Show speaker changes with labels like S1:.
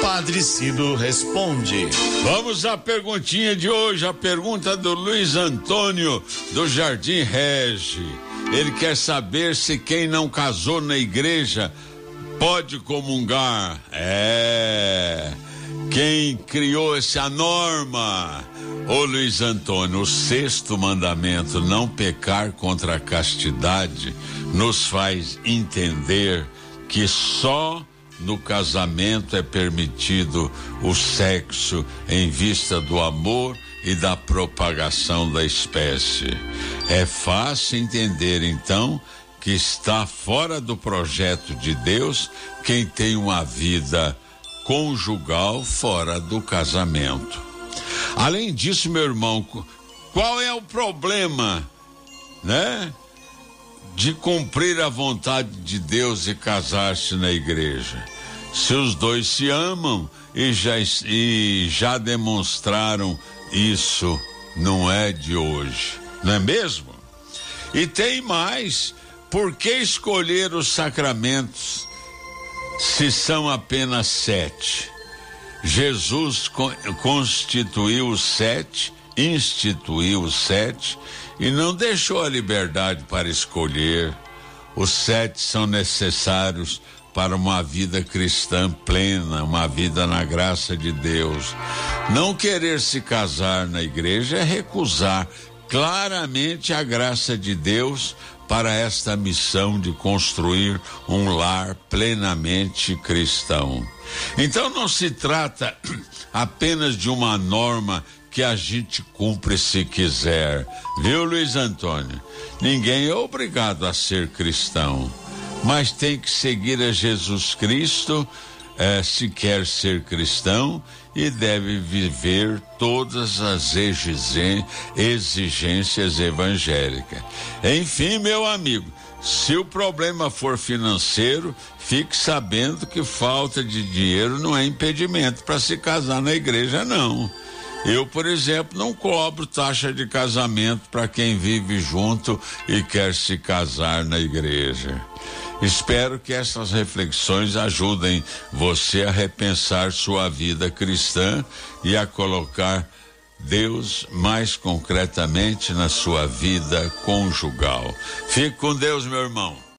S1: Padre Cido responde.
S2: Vamos à perguntinha de hoje, a pergunta do Luiz Antônio do Jardim Regi. Ele quer saber se quem não casou na igreja pode comungar. É. Quem criou essa norma? Ô Luiz Antônio, o sexto mandamento, não pecar contra a castidade, nos faz entender que só no casamento é permitido o sexo em vista do amor e da propagação da espécie. É fácil entender então que está fora do projeto de Deus quem tem uma vida conjugal fora do casamento. Além disso, meu irmão, qual é o problema, né? De cumprir a vontade de Deus e casar-se na igreja. Se os dois se amam e já, e já demonstraram isso, não é de hoje, não é mesmo? E tem mais, por que escolher os sacramentos se são apenas sete? Jesus constituiu os sete, instituiu os sete e não deixou a liberdade para escolher. Os sete são necessários para uma vida cristã plena, uma vida na graça de Deus. Não querer se casar na igreja é recusar claramente a graça de Deus para esta missão de construir um lar plenamente cristão. Então não se trata apenas de uma norma que a gente cumpre se quiser, viu, Luiz Antônio? Ninguém é obrigado a ser cristão, mas tem que seguir a Jesus Cristo eh, se quer ser cristão e deve viver todas as exigências evangélicas. Enfim, meu amigo, se o problema for financeiro, fique sabendo que falta de dinheiro não é impedimento para se casar na igreja, não. Eu, por exemplo, não cobro taxa de casamento para quem vive junto e quer se casar na igreja. Espero que essas reflexões ajudem você a repensar sua vida cristã e a colocar Deus mais concretamente na sua vida conjugal. Fique com Deus, meu irmão.